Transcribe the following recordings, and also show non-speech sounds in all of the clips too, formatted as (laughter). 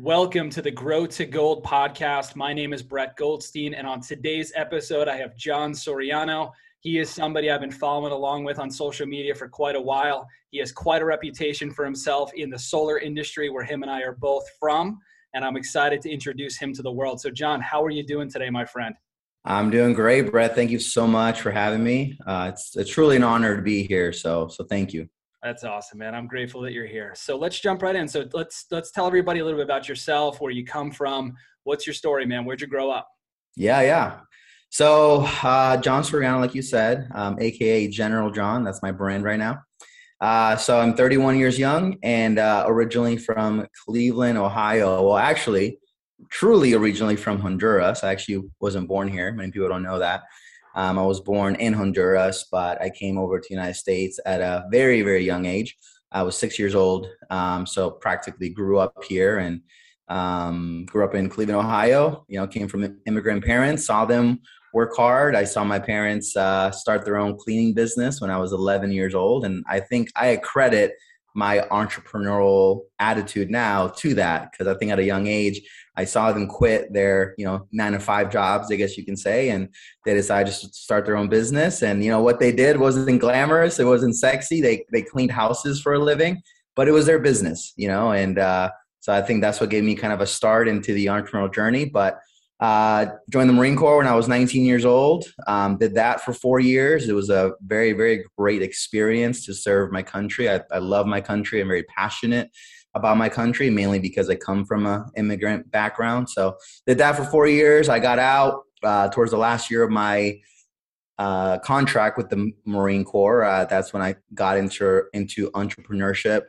Welcome to the Grow to Gold podcast. My name is Brett Goldstein, and on today's episode, I have Jon Soriano. He is somebody I've been following along with on social media for quite a while. He has quite a reputation for himself in the solar industry, where him and I are both from, and I'm excited to introduce him to the world. So, Jon, how are you doing today, my friend? I'm doing great, Brett. Thank you so much for having me. Uh, it's, it's truly an honor to be here. So, so thank you. That's awesome, man. I'm grateful that you're here. So let's jump right in. So let's let's tell everybody a little bit about yourself, where you come from. What's your story, man? Where'd you grow up? Yeah, yeah. So uh, Jon Soriano, like you said, um, aka General Jon. That's my brand right now. Uh, so I'm 31 years young and uh, originally from Cleveland, Ohio. Well, actually, truly originally from Honduras. I actually wasn't born here. Many people don't know that. Um, I was born in Honduras, but I came over to the United States at a very, very young age. I was six years old, um, so practically grew up here and um, grew up in Cleveland, Ohio. You know, came from immigrant parents, saw them work hard. I saw my parents uh, start their own cleaning business when I was 11 years old, and I think I credit my entrepreneurial attitude now to that because I think at a young age I saw them quit their, you know, nine to five jobs, I guess you can say, and they decided to start their own business. And you know what they did wasn't glamorous, it wasn't sexy. They they cleaned houses for a living, but it was their business, you know. And uh, so I think that's what gave me kind of a start into the entrepreneurial journey. But uh, joined the Marine Corps when I was 19 years old. Um, did that for four years. It was a very, very great experience to serve my country. I, I love my country. I'm very passionate about my country, mainly because I come from an immigrant background. So did that for four years. I got out uh, towards the last year of my uh, contract with the Marine Corps. Uh, that's when I got into into entrepreneurship.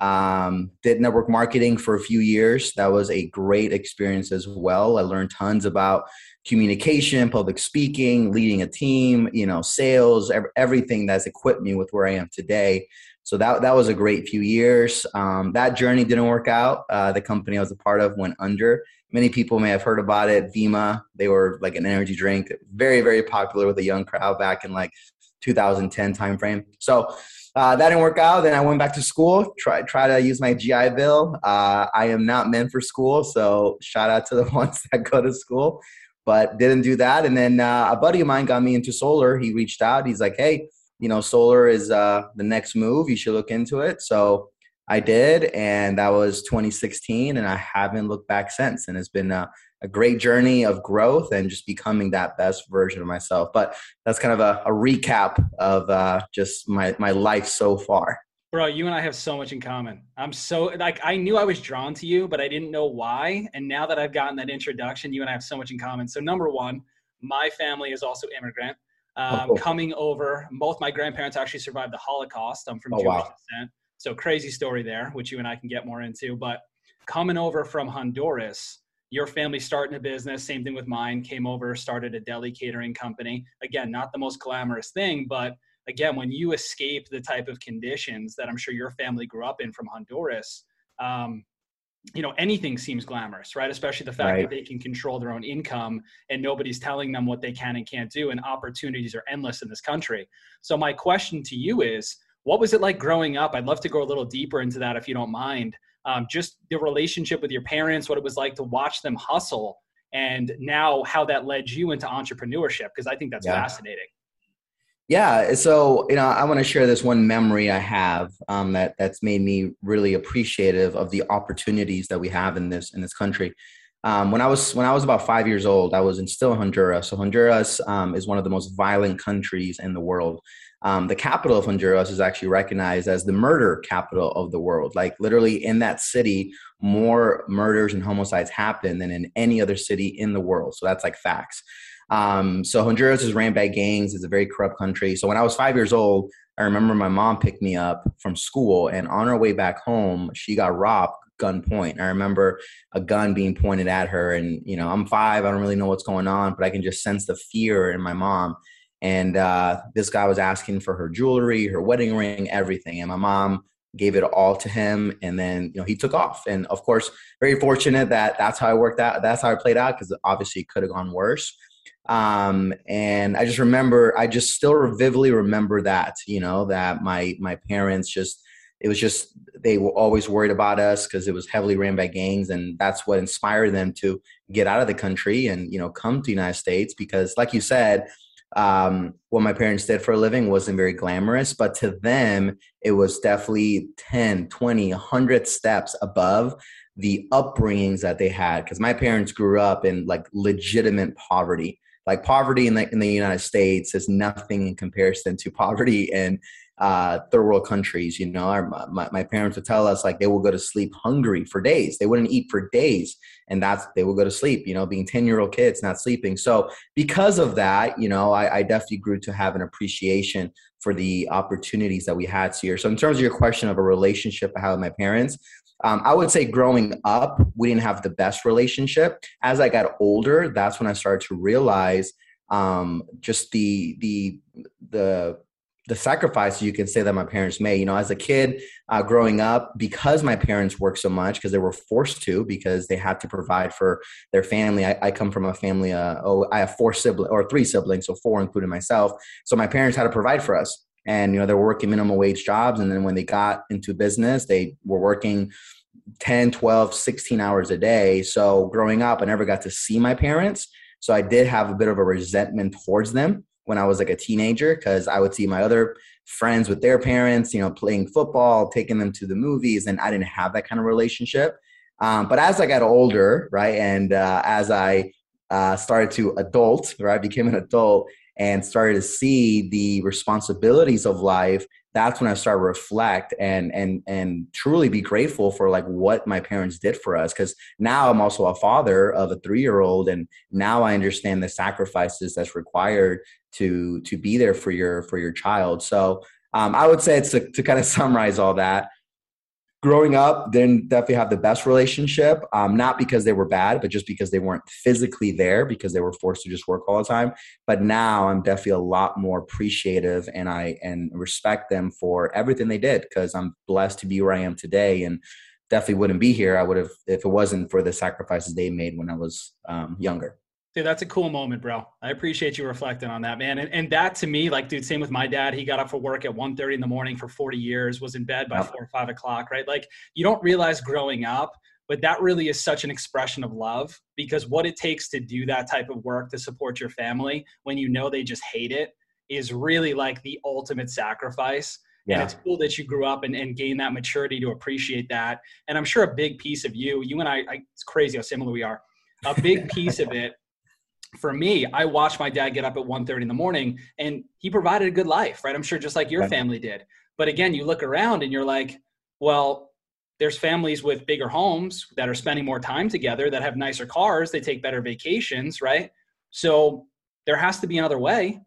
Um, did network marketing for a few years. That was a great experience as well. I learned tons about communication, public speaking, leading a team, you know, sales, everything that's equipped me with where I am today. So that that was a great few years. Um, that journey didn't work out. Uh, the company I was a part of went under. Many people may have heard about it. Vemma, they were like an energy drink, very very popular with a young crowd back in like 2010 timeframe. So uh, that didn't work out. Then I went back to school, try try to use my GI Bill. Uh, I am not meant for school, so shout out to the (laughs) ones that go to school, but didn't do that. And then uh, a buddy of mine got me into solar. He reached out. He's like, "Hey, you know, solar is uh, the next move. You should look into it. So I did, and that was 2016, and I haven't looked back since. And it's been a, a great journey of growth and just becoming that best version of myself. But that's kind of a, a recap of uh, just my my life so far. Bro, you and I have so much in common. I'm so like I knew I was drawn to you, but I didn't know why. And now that I've gotten that introduction, you and I have so much in common. So number one, my family is also immigrant. Oh, um, coming over. Both my grandparents actually survived the Holocaust. I'm from oh, Jewish wow. descent, so crazy story there, which you and I can get more into. But coming over from Honduras, your family starting a business, same thing with mine. Came over, started a deli catering company. Again, not the most glamorous thing, but again, when you escape the type of conditions that I'm sure your family grew up in from Honduras, um, you know anything seems glamorous right? Especially the fact right. that they can control their own income and nobody's telling them what they can and can't do and opportunities are endless in this country. So my question to you is what was it like growing up? I'd love to go a little deeper into that if you don't mind. Um, just the relationship with your parents what it was like to watch them hustle and now how that led you into entrepreneurship because i think that's yeah. fascinating yeah, so you know, I want to share this one memory I have um, that that's made me really appreciative of the opportunities that we have in this in this country. Um, when I was when I was about five years old, I was in still Honduras. So Honduras um, is one of the most violent countries in the world. Um, the capital of Honduras is actually recognized as the murder capital of the world. Like literally in that city, more murders and homicides happen than in any other city in the world. So that's like facts. Um, so Honduras is ran by gangs. It's a very corrupt country. So when I was five years old, I remember my mom picked me up from school, and on her way back home, she got robbed gunpoint. I remember a gun being pointed at her, and you know, I'm five. I don't really know what's going on, but I can just sense the fear in my mom. And uh, this guy was asking for her jewelry, her wedding ring, everything, and my mom gave it all to him and then you know he took off and of course very fortunate that that's how i worked out that's how i played out because obviously it could have gone worse um, and I just remember, I just still vividly remember that, you know, that my my parents just it was just they were always worried about us because it was heavily ran by gangs and that's what inspired them to get out of the country and you know come to the united states because like you said um, what my parents did for a living wasn't very glamorous but to them it was definitely 10 20 100 steps above the upbringings that they had because my parents grew up in like legitimate poverty like poverty in the in the united states is nothing in comparison to poverty in uh, third world countries. You know, our, my, my parents would tell us like they would go to sleep hungry for days. They wouldn't eat for days, and that's they would go to sleep. You know, being ten year old kids not sleeping. So because of that, you know, I, I definitely grew to have an appreciation for the opportunities that we had here. So in terms of your question of a relationship I had with my parents. Um, I would say growing up, we didn't have the best relationship. As I got older, that's when I started to realize um, just the the the the sacrifice you can say that my parents made. You know as a kid uh, growing up because my parents worked so much because they were forced to because they had to provide for their family. I, I come from a family uh, oh i have four siblings or three siblings so four including myself. So my parents had to provide for us and you know they were working minimum wage jobs and then when they got into business they were working 10 12 16 hours a day so growing up i never got to see my parents so i did have a bit of a resentment towards them when I was like a teenager because I would see my other friends with their parents, you know, playing football, taking them to the movies, and I didn't have that kind of relationship. Um, but as I got older, right, and uh, as I uh, started to adult, right, became an adult and started to see the responsibilities of life that's when I started to reflect and and and truly be grateful for like what my parents did for us. Because now I'm also a father of a three year old, and now I understand the sacrifices that's required to to be there for your for your child. So um, I would say it's to, to kind of (laughs) summarize all that growing up didn't definitely have the best relationship um, not because they were bad but just because they weren't physically there because they were forced to just work all the time. But now i'm definitely a lot more appreciative and i and respect them for everything they did because i'm blessed to be where i am today and definitely wouldn't be here i would have if it wasn't for the sacrifices they made when i was um, younger Dude, that's a cool moment, bro. I appreciate you reflecting on that, man. And, and that to me, like, dude, same with my dad. He got up for work at 1.30 in the morning for 40 years, was in bed by yep. 4 or 5 o'clock, right? Like, you don't realize growing up, but that really is such an expression of love because what it takes to do that type of work to support your family when you know they just hate it is really like the ultimate sacrifice. Yeah. And it's cool that you grew up and, and gained that maturity to appreciate that. And I'm sure a big piece of you, you and I, I it's crazy how similar we are. A big (laughs) piece of it for me, I watched my dad get up at 1.30 in the morning and he provided a good life, right? I'm sure just like your right. family did. But again, you look around and you're like, well, there's families with bigger homes that are spending more time together that have nicer cars, they take better vacations, right? So there has to be another way.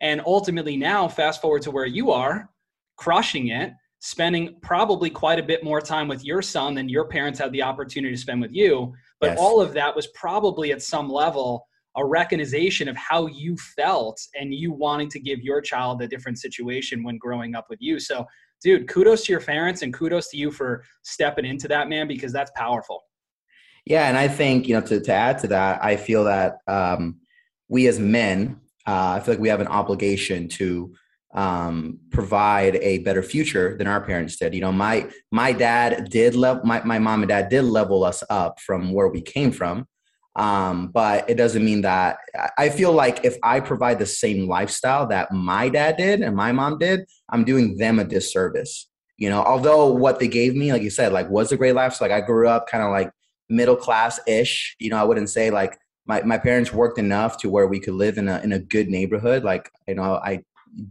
And ultimately now, fast forward to where you are, crushing it, spending probably quite a bit more time with your son than your parents had the opportunity to spend with you. But yes. all of that was probably at some level a recognition of how you felt and you wanting to give your child a different situation when growing up with you. So, dude, kudos to your parents and kudos to you for stepping into that, man, because that's powerful. Yeah, and I think you know to to add to that, I feel that um, we as men, uh, I feel like we have an obligation to um, provide a better future than our parents did. You know, my my dad did level my my mom and dad did level us up from where we came from. Um, but it doesn't mean that I feel like if I provide the same lifestyle that my dad did and my mom did, I'm doing them a disservice. You know, although what they gave me, like you said, like was a great lifestyle. Like I grew up kind of like middle class ish. You know, I wouldn't say like my, my parents worked enough to where we could live in a in a good neighborhood. Like, you know, I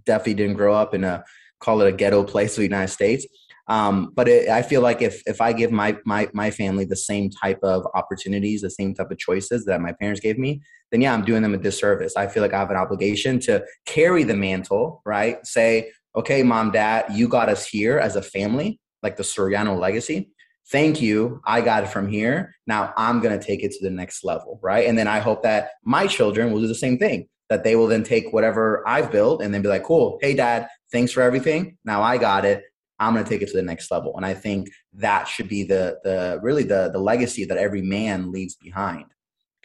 definitely didn't grow up in a call it a ghetto place of the United States. Um, but it, I feel like if if I give my my my family the same type of opportunities, the same type of choices that my parents gave me, then yeah, I'm doing them a disservice. I feel like I have an obligation to carry the mantle, right? Say, okay, mom, dad, you got us here as a family, like the Soriano legacy. Thank you. I got it from here. Now I'm going to take it to the next level, right? And then I hope that my children will do the same thing, that they will then take whatever I've built and then be like, cool, hey, dad, thanks for everything. Now I got it. I'm going to take it to the next level. And I think that should be the the really the the legacy that every man leaves behind.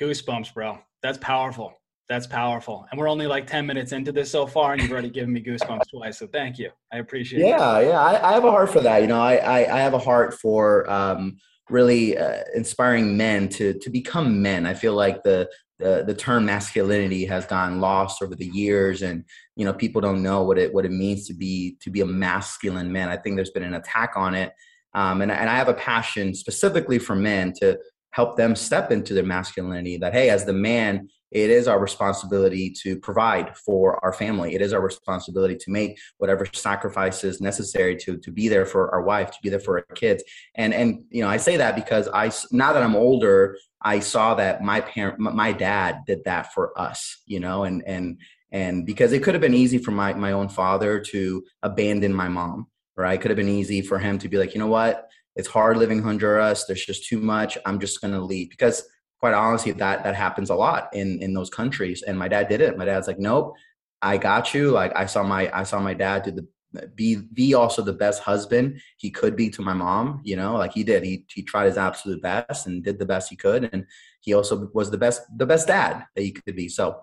Goosebumps, bro. That's powerful. That's powerful. And we're only like 10 minutes into this so far, and you've already given me goosebumps twice. So thank you. I appreciate yeah, it. Yeah, yeah. I, I, have a heart for that. You know, I, I, I have a heart for um, really uh, inspiring men to, to become men. I feel like the, the, the term masculinity has gone lost over the years and, you know, people don't know what it, what it means to be, to be a masculine man. I think there's been an attack on it. Um, and, and I have a passion specifically for men to help them step into their masculinity that, hey, as the man, it is our responsibility to provide for our family. It is our responsibility to make whatever sacrifices necessary to to be there for our wife, to be there for our kids. And and you know, I say that because I now that I'm older, I saw that my parent, my dad did that for us. You know, and and and because it could have been easy for my my own father to abandon my mom, right? It could have been easy for him to be like, you know what, it's hard living Honduras. There's just too much. I'm just gonna leave because quite honestly, that that happens a lot in in those countries. And my dad did it. My dad's like, nope, I got you. Like I saw my I saw my dad do the be be also the best husband he could be to my mom you know like he did he he tried his absolute best and did the best he could and he also was the best the best dad that he could be so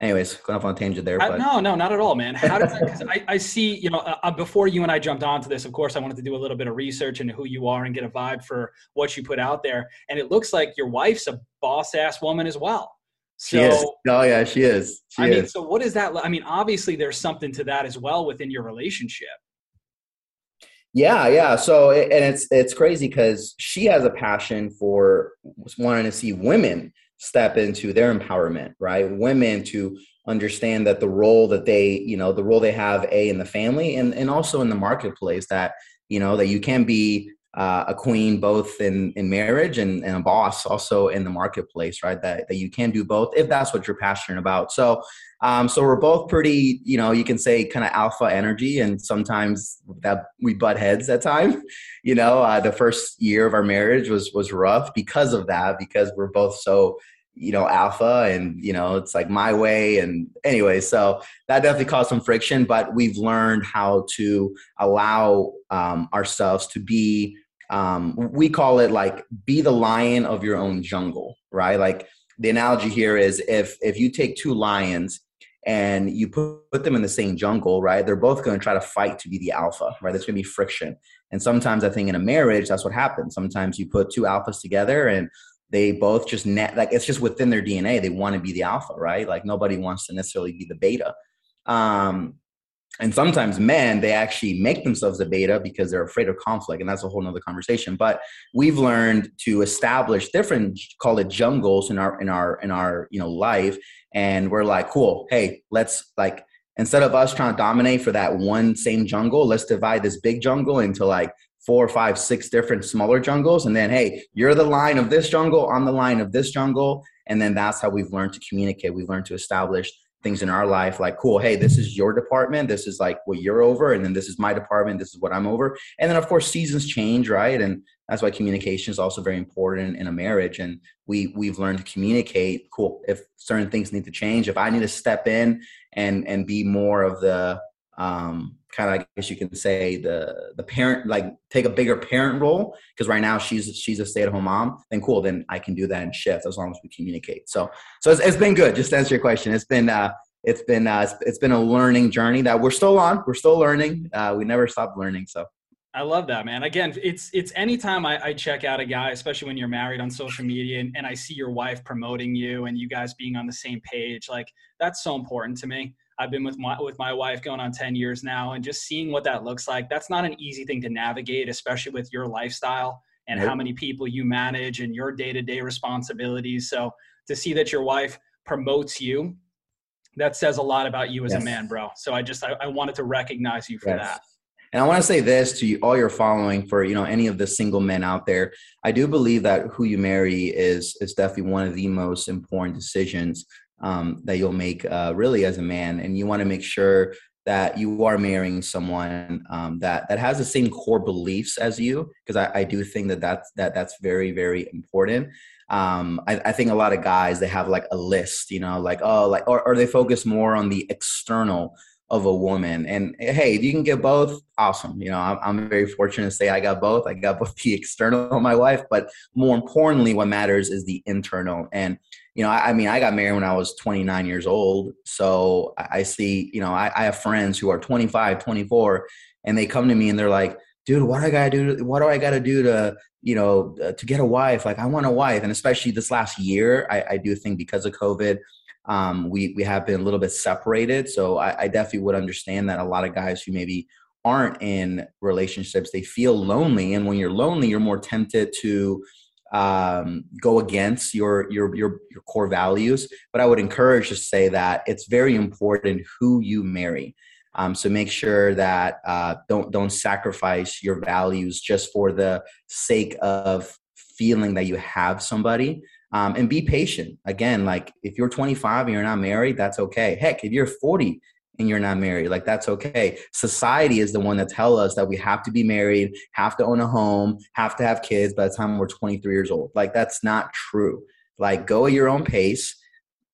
anyways, going off on a tangent there. But. no, no, not at all, man. How does that? Because I, I see, you know, uh, uh, before you and I jumped onto this, of course, I wanted to do a little bit of research into who you are and get a vibe for what you put out there. And it looks like your wife's a boss ass woman as well. So, she is. Oh yeah, she is. She I is. mean, so what is that? I mean, obviously, there's something to that as well within your relationship. Yeah, yeah. So, and it's it's crazy because she has a passion for wanting to see women step into their empowerment, right? Women to understand that the role that they, you know, the role they have a in the family and and also in the marketplace that you know that you can be uh, a queen both in in marriage and, and a boss also in the marketplace, right? That that you can do both if that's what you're passionate about. So. Um, so we're both pretty, you know, you can say kind of alpha energy, and sometimes that we butt heads at times. (laughs) You know, uh, the first year of our marriage was was rough because of that, because we're both so you know alpha and you know it's like my way and anyway so that definitely caused some friction but we've learned how to allow um, ourselves to be um, we call it like be the lion of your own jungle right? Like the analogy here is if if you take two lions and you put, them in the same jungle right they're both going to try to fight to be the alpha right? There's going to be friction. And sometimes i think in a marriage that's what happens. Sometimes you put two alphas together and they both just net like it's just within their DNA. They want to be the alpha, right? Like nobody wants to necessarily be the beta. Um, and sometimes men they actually make themselves a beta because they're afraid of conflict and that's a whole nother conversation but we've learned to establish different call it jungles in our in our in our you know life and we're like cool hey let's like instead of us trying to dominate for that one same jungle let's divide this big jungle into like four, five, six different smaller jungles. And then, hey, you're the line of this jungle, I'm the line of this jungle. And then that's how we've learned to communicate. We've learned to establish things in our life like, cool, hey, this is your department. This is like what you're over. And then this is my department. This is what I'm over. And then, of course, seasons change, right? And that's why communication is also very important in a marriage. And we, we've learned to communicate, cool, if certain things need to change, if I need to step in and, and be more of the, um, kind of I guess you can say the the parent like take a bigger parent role because right now she's she's a stay at home mom. Then cool, then I can do that and shift as long as we communicate. So so it's, it's been good. Just to answer your question, it's been uh, it's been uh, it's, it's been a learning journey that we're still on. We're still learning. Uh, we never stop learning. So. I love that, man. Again, it's it's anytime I, I check out a guy, especially when you're married on social media, and, and I see your wife promoting you and you guys being on the same page, like that's so important to me. I've been with my with my wife going on 10 years now and just seeing what that looks like. That's not an easy thing to navigate, especially with your lifestyle and how many people you manage and your day-to-day responsibilities. So to see that your wife promotes you, that says a lot about you as yes. a man, bro. So I just I, I wanted to recognize you for yes. that. And I want to say this to you, all your following for you know any of the single men out there. I do believe that who you marry is is definitely one of the most important decisions um, that you'll make uh, really as a man, and you want to make sure that you are marrying someone um, that that has the same core beliefs as you, because I, I, do think that that's that that's very very important. Um, I, I, think a lot of guys they have like a list, you know, like oh, like or, or they focus more on the external of a woman. And hey, if you can get both, awesome. You know, I'm, I'm very fortunate to say I got both. I got (laughs) both the external of my wife, but more importantly, what matters is the internal. And you know, I, I mean, I got married when I was 29 years old. So I, see, you know, I, I have friends who are 25, 24, and they come to me and they're like, dude, what do I gotta do? What do I gotta do to, you know, uh, to get a wife? Like, I want a wife. And especially this last year, I do think because of COVID, um, we we have been a little bit separated. So I, I definitely would understand that a lot of guys who maybe aren't in relationships, they feel lonely, and when you're lonely, you're more tempted to um, go against your, your your your core values. But I would encourage to say that it's very important who you marry. Um, so make sure that uh, don't don't sacrifice your values just for the sake of feeling that you have somebody. Um, and be patient. Again, like if you're 25 and you're not married, that's okay. Heck, if you're 40 and you're not married, like that's okay. Society is the one that tell us that we have to be married, have to own a home, have to have kids by the time we're 23 years old. Like that's not true. Like go at your own pace.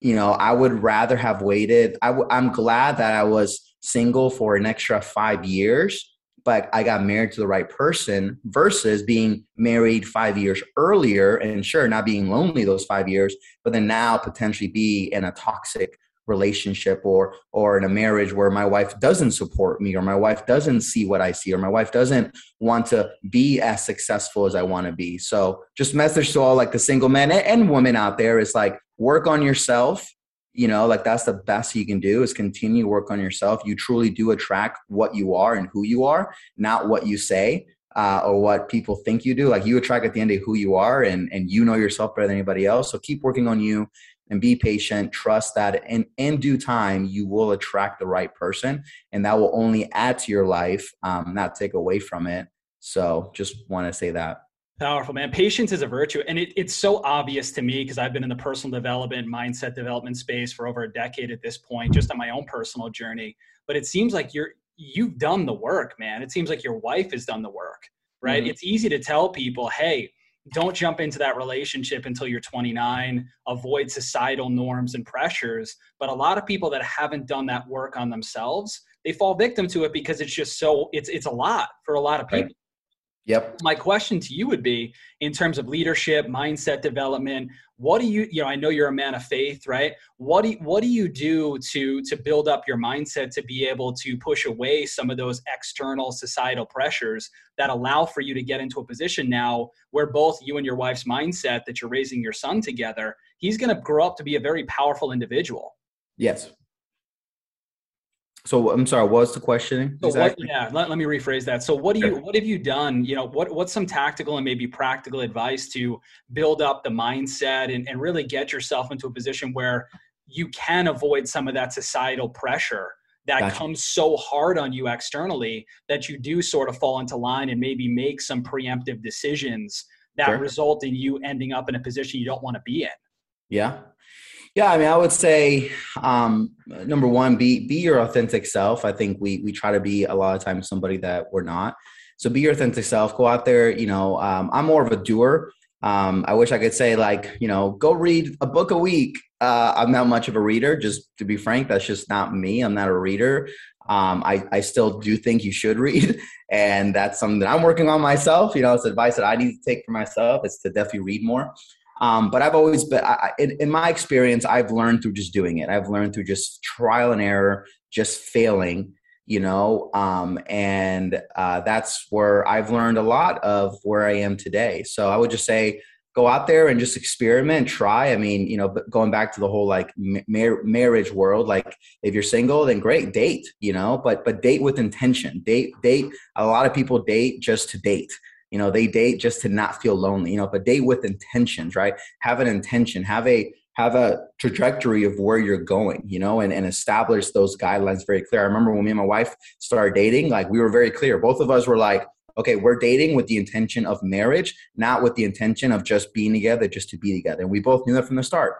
You know, I would rather have waited. i w- I'm glad that I was single for an extra five years, but I got married to the right person versus being married five years earlier and sure, not being lonely those five years, but then now potentially be in a toxic relationship or or in a marriage where my wife doesn't support me or my wife doesn't see what I see or my wife doesn't want to be as successful as I want to be. So just message to all like the single men and women out there is like work on yourself you know like that's the best you can do is continue work on yourself. You truly do attract what you are and who you are not what you say uh, or what people think you do. Like you attract at the end of who you are and and you know yourself better than anybody else. So keep working on you and be patient. Trust that and in due time you will attract the right person and that will only add to your life um, not take away from it. So just want to say that Powerful, man. Patience is a virtue. And it, it's so obvious to me because I've been in the personal development, mindset development space for over a decade at this point, just on my own personal journey. But it seems like you're you've done the work, man. It seems like your wife has done the work, right? Mm-hmm. It's easy to tell people, hey, don't jump into that relationship until you're 29, avoid societal norms and pressures. But a lot of people that haven't done that work on themselves, they fall victim to it because it's just so it's it's a lot for a lot of people. Right Yep. My question to you would be in terms of leadership, mindset development, what do you, you know, I know you're a man of faith, right? What do you, what do you do to to build up your mindset to be able to push away some of those external societal pressures that allow for you to get into a position now where both you and your wife's mindset that you're raising your son together, he's going to grow up to be a very powerful individual. Yes. So I'm sorry, what's the question? So exactly? what, yeah, let, let me rephrase that. So what do you what have you done? You know, what what's some tactical and maybe practical advice to build up the mindset and, and really get yourself into a position where you can avoid some of that societal pressure that gotcha. comes so hard on you externally that you do sort of fall into line and maybe make some preemptive decisions that sure. result in you ending up in a position you don't want to be in. Yeah. Yeah, I mean, I would say um, number one, be be your authentic self. I think we we try to be a lot of times somebody that we're not. So be your authentic self. Go out there. You know, um, I'm more of a doer. Um, I wish I could say like, you know, go read a book a week. Uh, I'm not much of a reader. Just to be frank, that's just not me. I'm not a reader. Um, I, I still do think you should read, (laughs) and that's something that I'm working on myself. You know, it's advice that I need to take for myself. Is to definitely read more. Um, but I've always been, I, in, in, my experience, I've learned through just doing it. I've learned through just trial and error, just failing, you know, um, and uh, that's where I've learned a lot of where I am today. So I would just say, go out there and just experiment, try. I mean, you know, going back to the whole like mar- marriage world, like if you're single, then great, date, you know, but but date with intention. Date, date. A lot of people date just to date you know they date just to not feel lonely you know but date with intentions right? Have an intention have a have a trajectory of where you're going you know and, and establish those guidelines very clear. I remember when me and my wife started dating like we were very clear. Both of us were like okay we're dating with the intention of marriage not with the intention of just being together just to be together. And we both knew that from the start.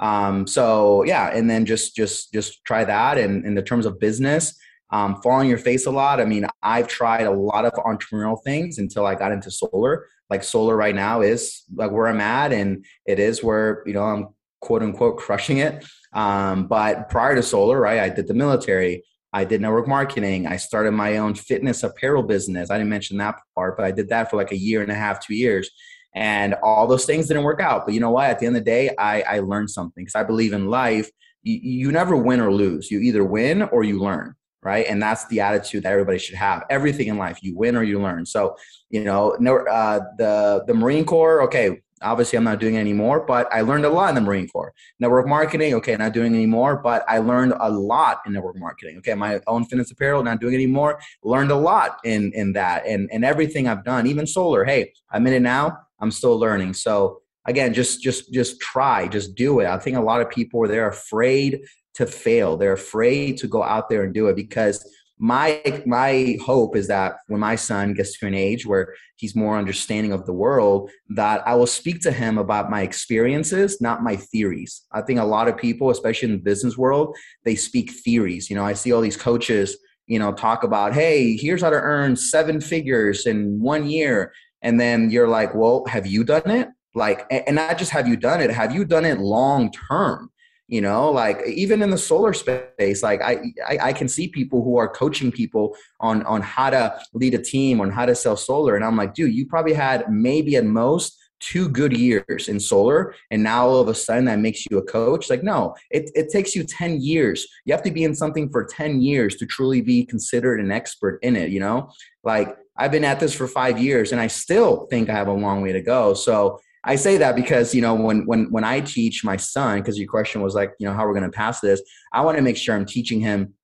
Um, so yeah and then just just just try that and in the terms of business um, your face a lot. I mean, I've tried a lot of entrepreneurial things until I got into solar. Like solar right now is like where I'm at, and it is where you know I'm quote unquote crushing it. Um, but prior to solar, right, I did the military. I did network marketing. I started my own fitness apparel business. I didn't mention that part, but I did that for like a year and a half, two years. And all those things didn't work out. But you know what? At the end of the day, I, I learned something because I believe in life, you, you never win or lose. You either win or you learn right? And that's the attitude that everybody should have. Everything in life, you win or you learn. So, you know, no, uh, the the Marine Corps, okay, obviously I'm not doing it anymore, but I learned a lot in the Marine Corps. Network marketing, okay, not doing anymore, but I learned a lot in network marketing. Okay, my own fitness apparel, not doing anymore. Learned a lot in in that and and everything I've done, even solar. Hey, I'm in it now. I'm still learning. So again, just just just try, just do it. I think a lot of people they're afraid to fail. They're afraid to go out there and do it because my my hope is that when my son gets to an age where he's more understanding of the world that i will speak to him about my experiences not my theories. I think a lot of people especially in the business world they speak theories. You know i see all these coaches you know talk about hey here's how to earn seven figures in one year. And then you're like well have you done it? Like and not just have you done it have you done it long term you know like even in the solar space like I, I, I can see people who are coaching people on on how to lead a team on how to sell solar. And i'm like dude you probably had maybe at most two good years in solar and now all of a sudden that makes you a coach. Like no it, it takes you 10 years. You have to be in something for 10 years to truly be considered an expert in it you know? Like i've been at this for five years and i still think i have a long way to go. So I say that because you know when when when I teach my son, because your question was like, you know, how we're going to pass this. I want to make sure I'm teaching him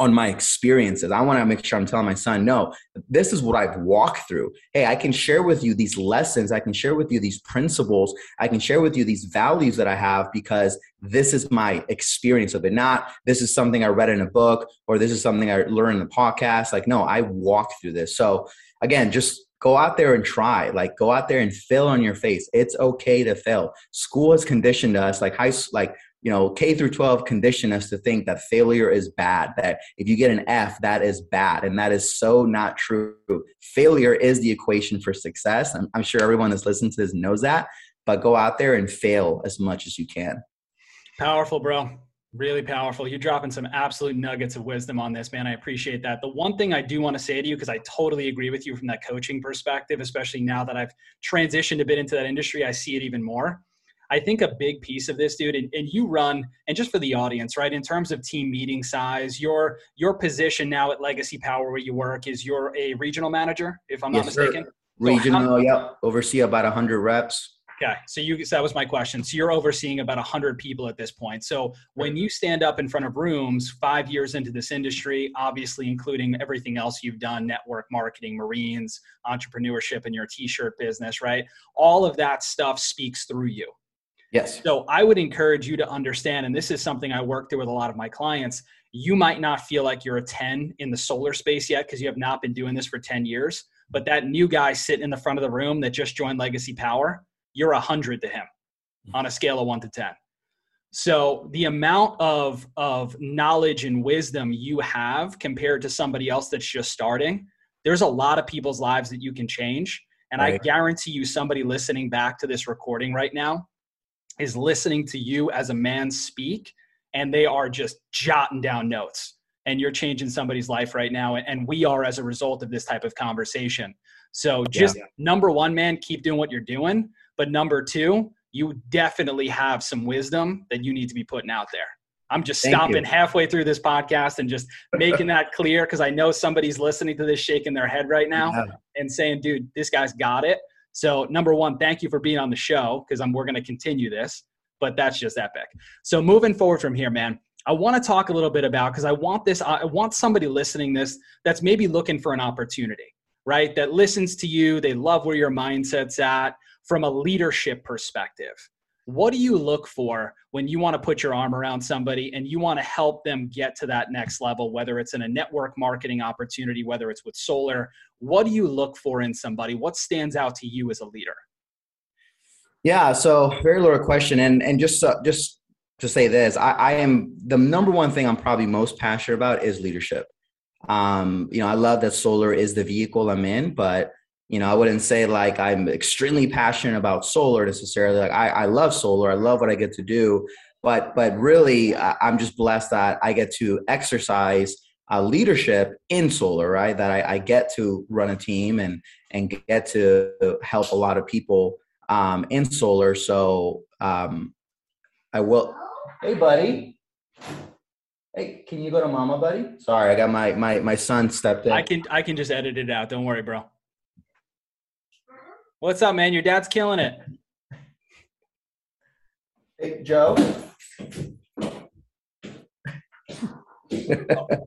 on my experiences. I want to make sure I'm telling my son, no, this is what I've walked through. Hey, I can share with you these lessons. I can share with you these principles. I can share with you these values that I have because this is my experience of it. Not this is something I read in a book or this is something I learned in a podcast. Like, no, I walked through this. So again, just go out there and try like go out there and fail on your face. It's okay to fail school has conditioned us like high like you know k through 12 conditioned us to think that failure is bad that if you get an f that is bad and that is so not true. Failure is the equation for success. I'm, I'm sure everyone that's listening to this knows that but go out there and fail as much as you can. Powerful bro Really powerful. You're dropping some absolute nuggets of wisdom on this, man. I appreciate that. The one thing I do want to say to you, because I totally agree with you from that coaching perspective, especially now that I've transitioned a bit into that industry, I see it even more. I think a big piece of this, dude, and, and, you run, and just for the audience, right? In terms of team meeting size, your your position now at Legacy Power where you work is you're a regional manager, if I'm not mistaken. Sir. Regional, so how, yep. Oversee about hundred reps. Okay, so you so that was my question. So you're overseeing about hundred people at this point. So when you stand up in front of rooms, five years into this industry, obviously including everything else you've done, network marketing, Marines, entrepreneurship, and your T-shirt business, right? All of that stuff speaks through you. Yes. So I would encourage you to understand, and this is something I work through with a lot of my clients. You might not feel like you're a 10 in the solar space yet because you have not been doing this for 10 years. But that new guy sitting in the front of the room that just joined Legacy Power, you're a hundred to him hmm. on a scale of one to ten. So the amount of of knowledge and wisdom you have compared to somebody else that's just starting, there's a lot of people's lives that you can change. And right. I guarantee you, somebody listening back to this recording right now is listening to you as a man speak, and they are just jotting down notes. And you're changing somebody's life right now. And we are as a result of this type of conversation. So just yeah. number one, man, keep doing what you're doing. But number two, you definitely have some wisdom that you need to be putting out there. I'm just Thank stopping you. halfway through this podcast and just making that clear because I know somebody's listening to this shaking their head right now yeah. and saying, dude, this guy's got it. So, number one, thank you for being on the show because we're going to continue this, but that's just epic. So, moving forward from here, man, I want to talk a little bit about because I want this, I want somebody listening this that's maybe looking for an opportunity, right? That listens to you, they love where your mindset's at from a leadership perspective. What do you look for when you want to put your arm around somebody and you want to help them get to that next level whether it's in a network marketing opportunity whether it's with solar? What do you look for in somebody? What stands out to you as a leader? Yeah so very little question. And and just uh, just to say this I, I am the number one thing i'm probably most passionate about is leadership. Um you know i love that solar is the vehicle i'm in but you know, I wouldn't say like I'm extremely passionate about solar necessarily. Like I, I love solar. I love what I get to do. But but really, I'm just blessed that I get to exercise uh, leadership in solar, right? That I, I, get to run a team and and get to help a lot of people um, in solar. So um, I will. Hey, buddy. Hey, can you go to mama, buddy? Sorry, I got my my my son stepped in. I can I can just edit it out. Don't worry, bro. What's up, man? Your dad's killing it. Hey, Joe.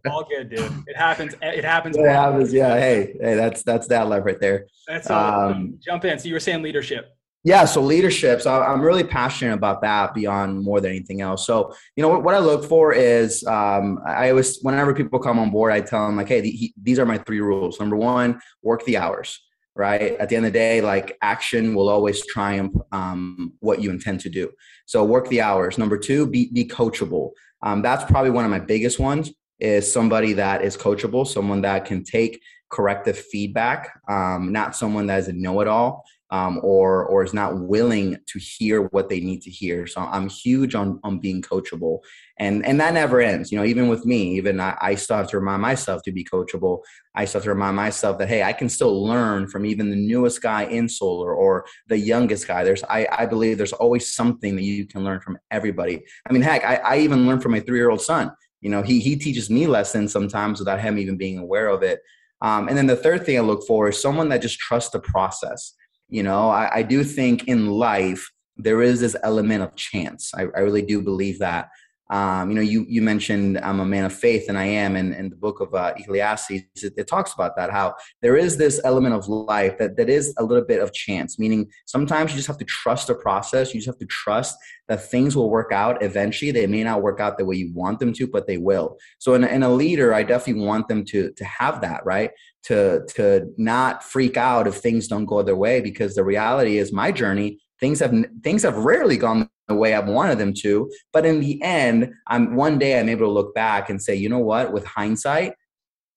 all, good, dude. It happens. It happens. It happens. Yeah. Hey, hey, that's that's that love right there. That's all. Um, jump in. So you were saying leadership. Yeah, so leadership. So I'm really passionate about that beyond more than anything else. So you know what, what I look for is um, I always whenever people come on board, I tell them like, hey, the, these are my three rules. Number one, work the hours. Right at the end of the day, like action will always triumph um, what you intend to do. So work the hours. Number two, be be coachable. Um, that's probably one of my biggest ones. Is somebody that is coachable, someone that can take corrective feedback, um, not someone that is a know-it-all um, or or is not willing to hear what they need to hear. So I'm huge on on being coachable, and and that never ends. You know, even with me, even I, I still have to remind myself to be coachable. I still have to remind myself that hey, I can still learn from even the newest guy in solar or the youngest guy. There's I I believe there's always something that you can learn from everybody. I mean, heck, I, I even learn from my three year old son. You know, he he teaches me lessons sometimes without him even being aware of it. Um, and then the third thing I look for is someone that just trusts the process you know, I, I do think in life there is this element of chance. I, I really do believe that. Um, you know, you you mentioned I'm a man of faith, and I am. And in the book of uh, Ecclesiastes, it, it, talks about that how there is this element of life that that is a little bit of chance. Meaning, sometimes you just have to trust the process. You just have to trust that things will work out eventually. They may not work out the way you want them to, but they will. So, in, in a leader, I definitely want them to to have that right to to not freak out if things don't go their way because the reality is my journey things have things have rarely gone the way I've wanted them to but in the end I'm one day I'm able to look back and say you know what with hindsight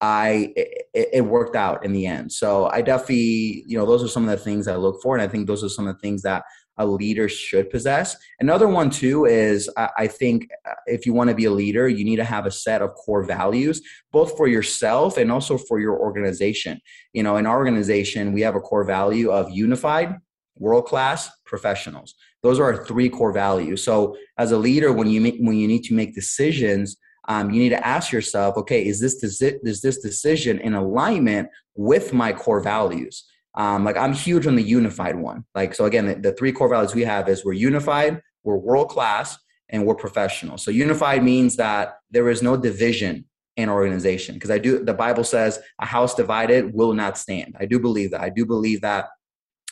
I it, it, worked out in the end. So I definitely, you know, those are some of the things I look for, and I think those are some of the things that a leader should possess. Another one too is I think uh, if you want to be a leader, you need to have a set of core values, both for yourself and also for your organization. You know, in our organization, we have a core value of unified, world class professionals. Those are our three core values. So as a leader, when you make, when you need to make decisions, um, you need to ask yourself, okay, is this is this decision in alignment with my core values? Um, like I'm huge on the unified one. Like so again, the, the three core values we have is we're unified, we're world class, and we're professional. So unified means that there is no division in organization because I do. The Bible says a house divided will not stand. I do believe that. I do believe that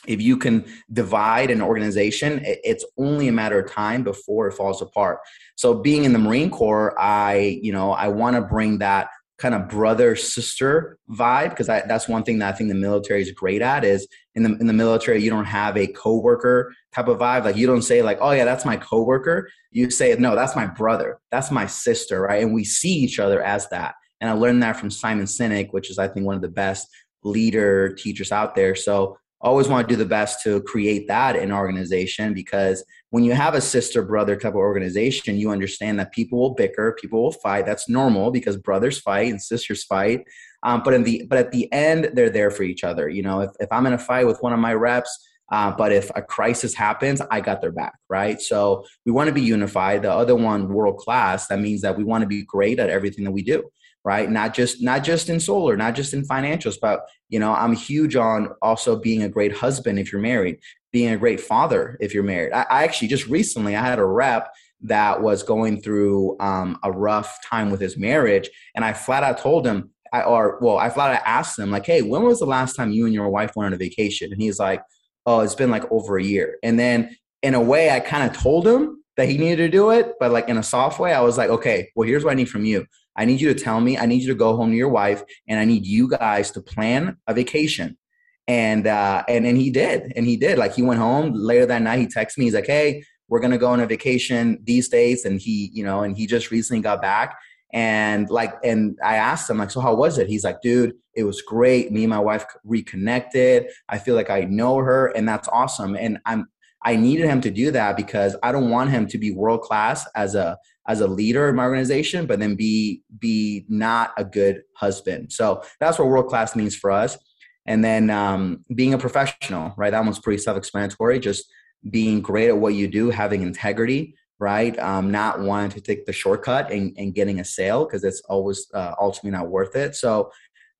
if you can divide an organization, it's only a matter of time before it falls apart. So being in the Marine Corps, I, you know, I want to bring that kind of brother sister vibe because that's one thing that I think the military is great at is in the in the military you don't have a coworker type of vibe. Like you don't say like oh yeah that's my coworker. You say no that's my brother. That's my sister right? And we see each other as that. And I learned that from Simon Sinek which is I think one of the best leader teachers out there. So always want to do the best to create that in organization because when you have a sister brother type of organization you understand that people will bicker people will fight. That's normal because brothers fight and sisters fight. Um, but in the but at the end they're there for each other you know? If, if i'm in a fight with one of my reps uh, but if a crisis happens i got their back right? So we want to be unified. The other one world class that means that we want to be great at everything that we do right? Not just not just in solar not just in financials but you know i'm huge on also being a great husband if you're married being a great father if you're married. I, I actually just recently i had a rep that was going through um, a rough time with his marriage and i flat out told him I, or well i flat out asked him like hey when was the last time you and your wife went on a vacation? And he's like oh it's been like over a year. And then in a way i kind of told him that he needed to do it but like in a soft way i was like okay well here's what i need from you I need you to tell me, I need you to go home to your wife, and I need you guys to plan a vacation. And uh, and and he did, and he did. Like he went home later that night. He texted me. He's like, "Hey, we're gonna go on a vacation these days." And he, you know, and he just recently got back. And like, and I asked him like, "So how was it?" He's like, "Dude, it was great. Me and my wife reconnected. I feel like I know her, and that's awesome." And I'm I needed him to do that because I don't want him to be world class as a as a leader in my organization, but then be be not a good husband. So that's what world class means for us. And then um, being a professional, right? That one's pretty self explanatory. Just being great at what you do, having integrity, right? Um, not wanting to take the shortcut and, and getting a sale because it's always uh, ultimately not worth it. So,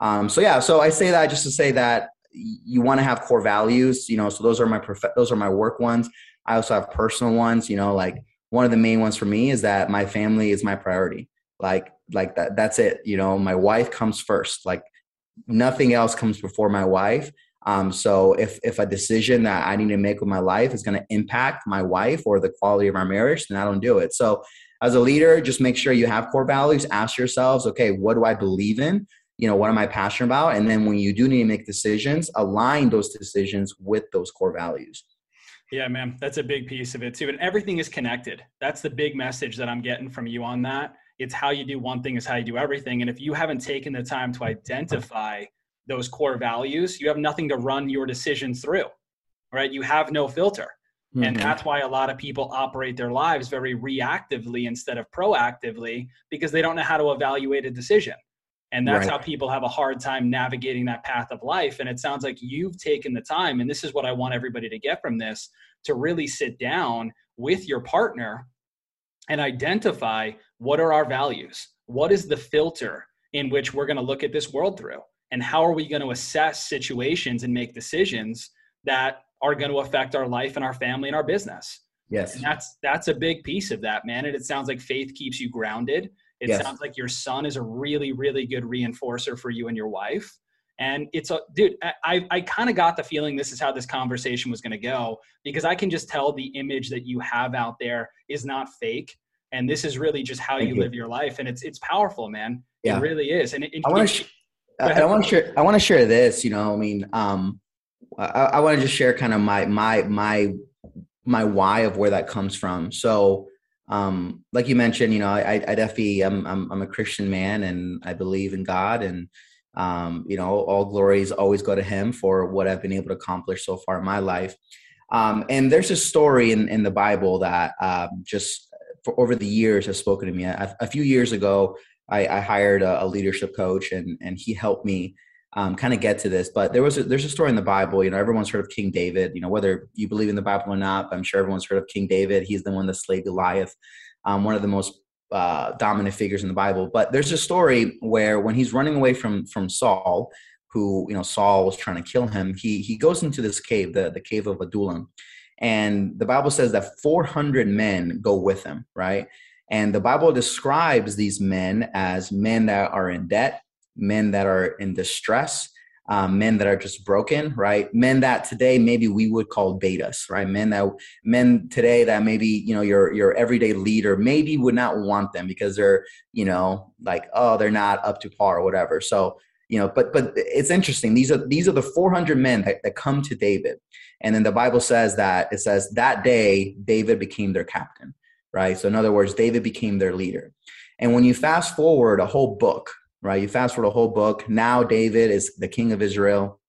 um, so yeah. So I say that just to say that you want to have core values. You know, so those are my prof- those are my work ones. I also have personal ones. You know, like one of the main ones for me is that my family is my priority. Like like that. That's it. You know, my wife comes first. Like nothing else comes before my wife. Um, so if if a decision that I need to make with my life is going to impact my wife or the quality of our marriage, then I don't do it. So as a leader, just make sure you have core values. Ask yourselves, okay, what do I believe in? You know, what am I passionate about? And then when you do need to make decisions, align those decisions with those core values. Yeah, man, that's a big piece of it too. And everything is connected. That's the big message that I'm getting from you on that. It's how you do one thing is how you do everything. And if you haven't taken the time to identify those core values, you have nothing to run your decisions through, right? You have no filter. Mm-hmm. And that's why a lot of people operate their lives very reactively instead of proactively because they don't know how to evaluate a decision. And that's right. how people have a hard time navigating that path of life. And it sounds like you've taken the time, and this is what I want everybody to get from this to really sit down with your partner and identify what are our values? What is the filter in which we're going to look at this world through? and how are we going to assess situations and make decisions that are going to affect our life and our family and our business yes and that's that's a big piece of that man and it sounds like faith keeps you grounded it yes. sounds like your son is a really really good reinforcer for you and your wife and it's a dude i i kind of got the feeling this is how this conversation was going to go because i can just tell the image that you have out there is not fake and this is really just how you, you, live your life and it's it's powerful man yeah. it really is and it, I want to I, I want to share. I want to share this. You know, I mean, um, I, I want to just share kind of my my my my why of where that comes from. So, um, like you mentioned, you know, I, I definitely I'm, I'm I'm a Christian man, and I believe in God, and um, you know, all glories always go to Him for what I've been able to accomplish so far in my life. Um, and there's a story in in the Bible that um, just for over the years has spoken to me. A, a few years ago, I, I hired a, a, leadership coach and and he helped me um, kind of get to this. But there was a, there's a story in the Bible. You know, everyone's heard of King David. You know, whether you believe in the Bible or not, I'm sure everyone's heard of King David. He's the one that slayed Goliath, um, one of the most uh, dominant figures in the Bible. But there's a story where when he's running away from from Saul, who you know Saul was trying to kill him, he he goes into this cave, the the cave of Adullam. And the Bible says that 400 men go with him, right? And the Bible describes these men as men that are in debt, men that are in distress, um, men that are just broken, right? Men that today maybe we would call betas, right? Men that men today that maybe you know your your everyday leader maybe would not want them because they're you know like oh they're not up to par or whatever. So you know, but but it's interesting. These are these are the 400 men that, that come to David, and then the Bible says that it says that day David became their captain right? So, in other words, David became their leader. And when you fast forward a whole book, right? You fast forward a whole book. Now, David is the king of Israel.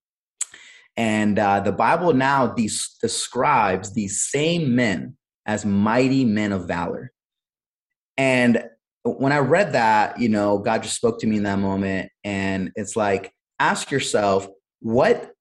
And uh, the Bible now des- describes these same men as mighty men of valor. And when I read that, you know, God just spoke to me in that moment. And it's like, ask yourself, what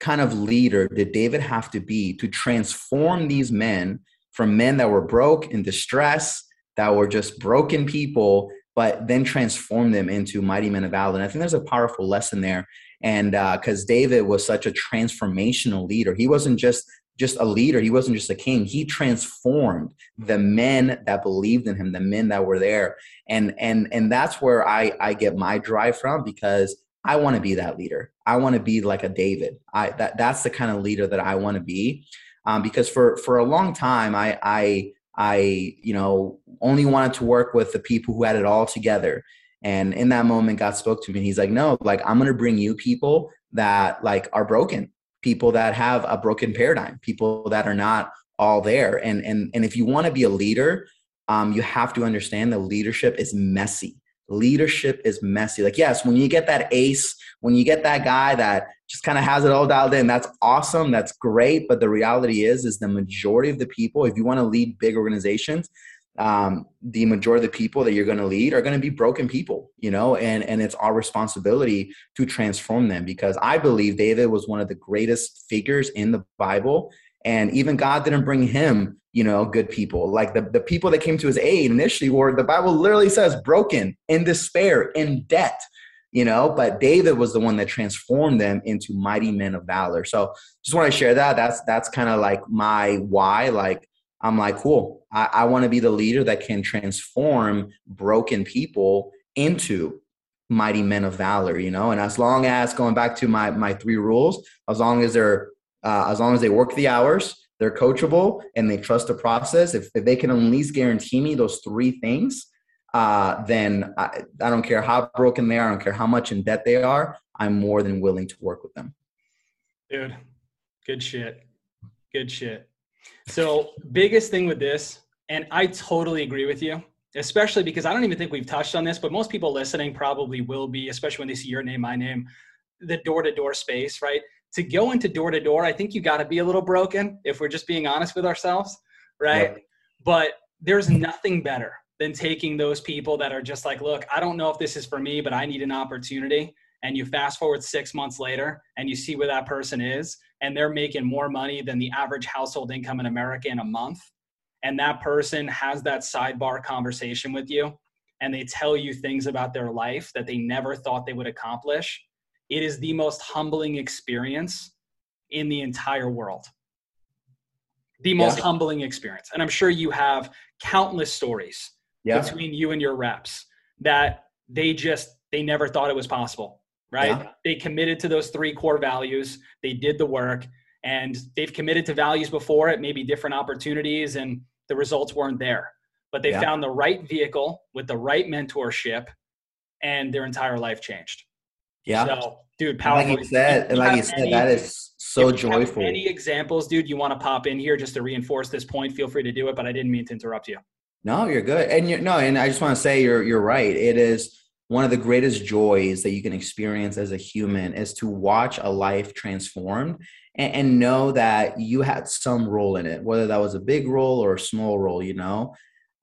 kind of leader did David have to be to transform these men from men that were broke in distress, that were just broken people, but then transform them into mighty men of valor. And I think there's a powerful lesson there. And because uh, David was such a transformational leader, he wasn't just just a leader. He wasn't just a king. He transformed the men that believed in him, the men that were there. And and and that's where I I get my drive from because I want to be that leader. I want to be like a David. I that that's the kind of leader that I want to be um, because for for a long time I I I you know only wanted to work with the people who had it all together. And in that moment, God spoke to me. And he's like, "No, like I'm going to bring you people that like are broken, people that have a broken paradigm, people that are not all there. And and and if you want to be a leader, um, you have to understand that leadership is messy leadership is messy. Like, yes, when you get that ace, when you get that guy that just kind of has it all dialed in, that's awesome. That's great. But the reality is, is the majority of the people, if you want to lead big organizations, um, the majority of the people that you're going to lead are going to be broken people, you know, and and it's our responsibility to transform them because I believe David was one of the greatest figures in the Bible, and even God didn't bring him, you know, good people. Like the the people that came to his aid initially were the Bible literally says broken, in despair, in debt, you know. But David was the one that transformed them into mighty men of valor. So just want to share that. That's that's kind of like my why, like I'm like, cool. I, I want to be the leader that can transform broken people into mighty men of valor, you know. And as long as going back to my my three rules, as long as they're uh, as long as they work the hours, they're coachable, and they trust the process. If, if they can at least guarantee me those three things, uh, then I, I don't care how broken they are, I don't care how much in debt they are. I'm more than willing to work with them. Dude, good shit. Good shit. So, biggest thing with this, and I totally agree with you, especially because I don't even think we've touched on this, but most people listening probably will be, especially when they see your name, my name, the door to door space, right? To go into door to door, I think you got to be a little broken if we're just being honest with ourselves, right? But there's nothing better than taking those people that are just like, look, I don't know if this is for me, but I need an opportunity. And you fast forward six months later and you see where that person is and they're making more money than the average household income in America in a month, and that person has that sidebar conversation with you and they tell you things about their life that they never thought they would accomplish, it is the most humbling experience in the entire world. The most yeah. humbling experience. And I'm sure you have countless stories yeah. between you and your reps that they just they never thought it was possible right? Yeah. They committed to those three core values. They did the work and they've committed to values before it, maybe different opportunities, and the results weren't there. But they found the right vehicle with the right mentorship, and their entire life changed. Yeah. So, dude, powerful. like you said, and like you said, any, that is so joyful. Any examples, dude, you want to pop in here just to reinforce this point? Feel free to do it, but I didn't mean to interrupt you. No, you're good, and you no, and I just want to say you're you're right. It is one of the greatest joys that you can experience as a human is to watch a life transformed and, and, know that you had some role in it, whether that was a big role or a small role, you know.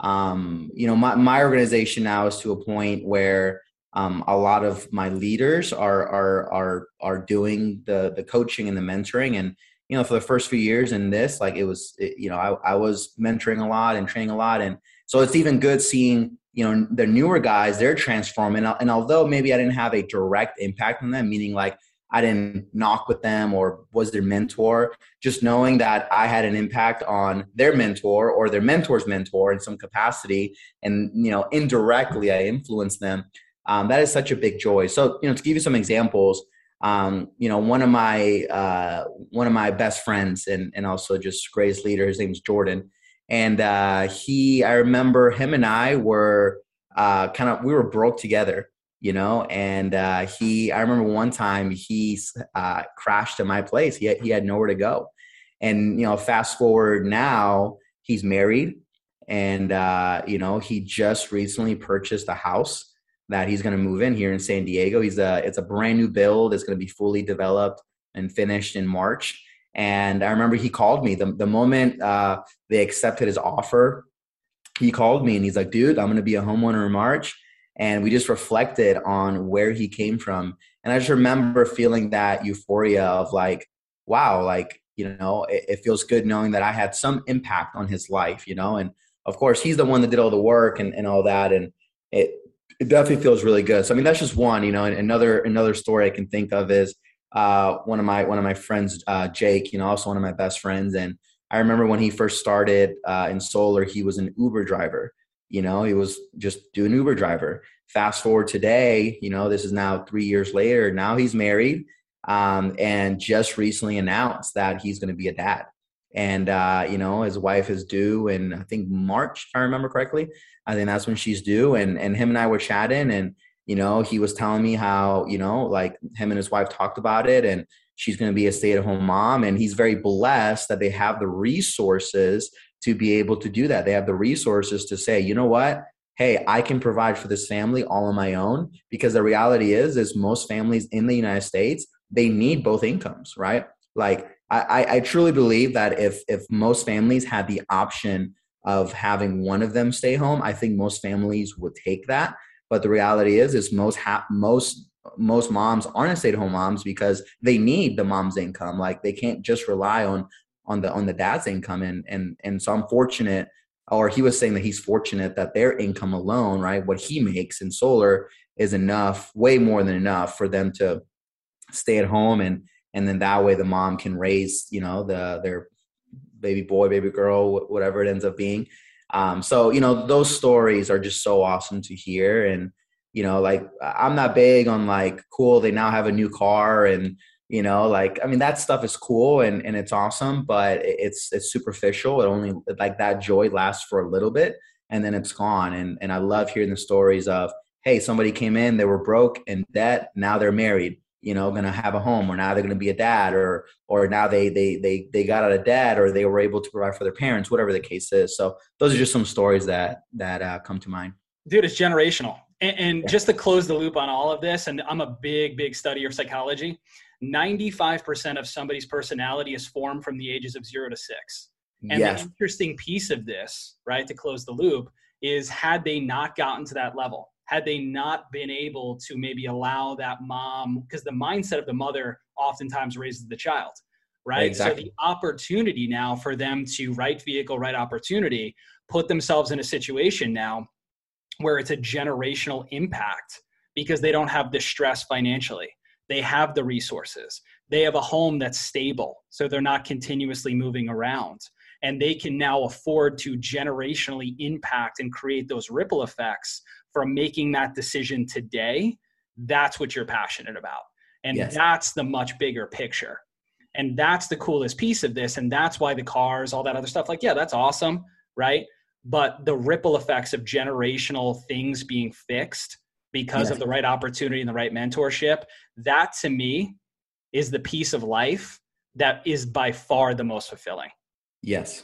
Um, you know, my, my organization now is to a point where um, a lot of my leaders are are are are doing the the coaching and the mentoring and you know for the first few years in this like it was it, you know I, I was mentoring a lot and training a lot. And so it's even good seeing you know the newer guys they're transforming. And although maybe i didn't have a direct impact on them meaning like i didn't knock with them or was their mentor just knowing that i had an impact on their mentor or their mentor's mentor in some capacity and you know indirectly i influenced them um, that is such a big joy. So you know to give you some examples um, you know one of my uh, one of my best friends and, and also just greatest leader his name is jordan. And uh, he i remember him and i were uh, kind of we were broke together you know and uh, he i remember one time he uh, crashed at my place. He had, he had nowhere to go. And you know fast forward now he's married and uh, you know he just recently purchased a house that he's going to move in here in san diego he's a it's a brand new build it's going to be fully developed and finished in march and I remember he called me the, the moment uh, they accepted his offer. He called me and he's like, dude, I'm going to be a homeowner in March. And we just reflected on where he came from. And I just remember feeling that euphoria of like, wow, like, you know, it, it feels good knowing that I had some impact on his life, you know? And of course, he's the one that did all the work and, and all that. And it, it definitely feels really good. So, I mean, that's just one, you know, another, another story I can think of is, uh, one of my one of my friends, uh, Jake, you know, also one of my best friends. And I remember when he first started uh, in solar, he was an Uber driver. You know, he was just doing Uber driver. Fast forward today, you know, this is now three years later. Now he's married um, and just recently announced that he's going to be a dad. And uh, you know, his wife is due in I think March, if I remember correctly. I think that's when she's due. And and him and I were chatting, and you know he was telling me how you know like him and his wife talked about it and she's going to be a stay-at-home mom. And he's very blessed that they have the resources to be able to do that. They have the resources to say you know what? Hey i can provide for this family all on my own. Because the reality is is most families in the united states they need both incomes right? Like i i truly believe that if if most families had the option of having one of them stay home, I think most families would take that. But the reality is, is most ha- most most moms aren't stay-at-home moms because they need the mom's income. Like they can't just rely on on the on the dad's income. And and and so I'm fortunate, or he was saying that he's fortunate that their income alone, right, what he makes in solar is enough, way more than enough for them to stay at home and and then that way the mom can raise you know the their baby boy baby girl whatever it ends up being. Um, so you know those stories are just so awesome to hear. And you know like i'm not big on like cool they now have a new car and you know like i mean that stuff is cool and and it's awesome but it's it's superficial. It only like that joy lasts for a little bit and then it's gone. And and i love hearing the stories of hey somebody came in they were broke and debt now they're married you know going to have a home or now they're going to be a dad or or now they they they they got out of debt or they were able to provide for their parents whatever the case is so those are just some stories that that uh, come to mind dude it's generational and, and yeah. just to close the loop on all of this and i'm a big big study of psychology 95% of somebody's personality is formed from the ages of 0 to 6 and yes. the interesting piece of this right to close the loop is had they not gotten to that level had they not been able to maybe allow that mom because the mindset of the mother oftentimes raises the child right? Exactly. so the opportunity now for them to right vehicle right opportunity put themselves in a situation now where it's a generational impact because they don't have the stress financially. They have the resources. They have a home that's stable so they're not continuously moving around. And they can now afford to generationally impact and create those ripple effects from making that decision today, that's what you're passionate about. And yes. that's the much bigger picture. And that's the coolest piece of this. And that's why the cars, all that other stuff, like, yeah, that's awesome, right? But the ripple effects of generational things being fixed because yes. of the right opportunity and the right mentorship, that to me is the piece of life that is by far the most fulfilling. Yes,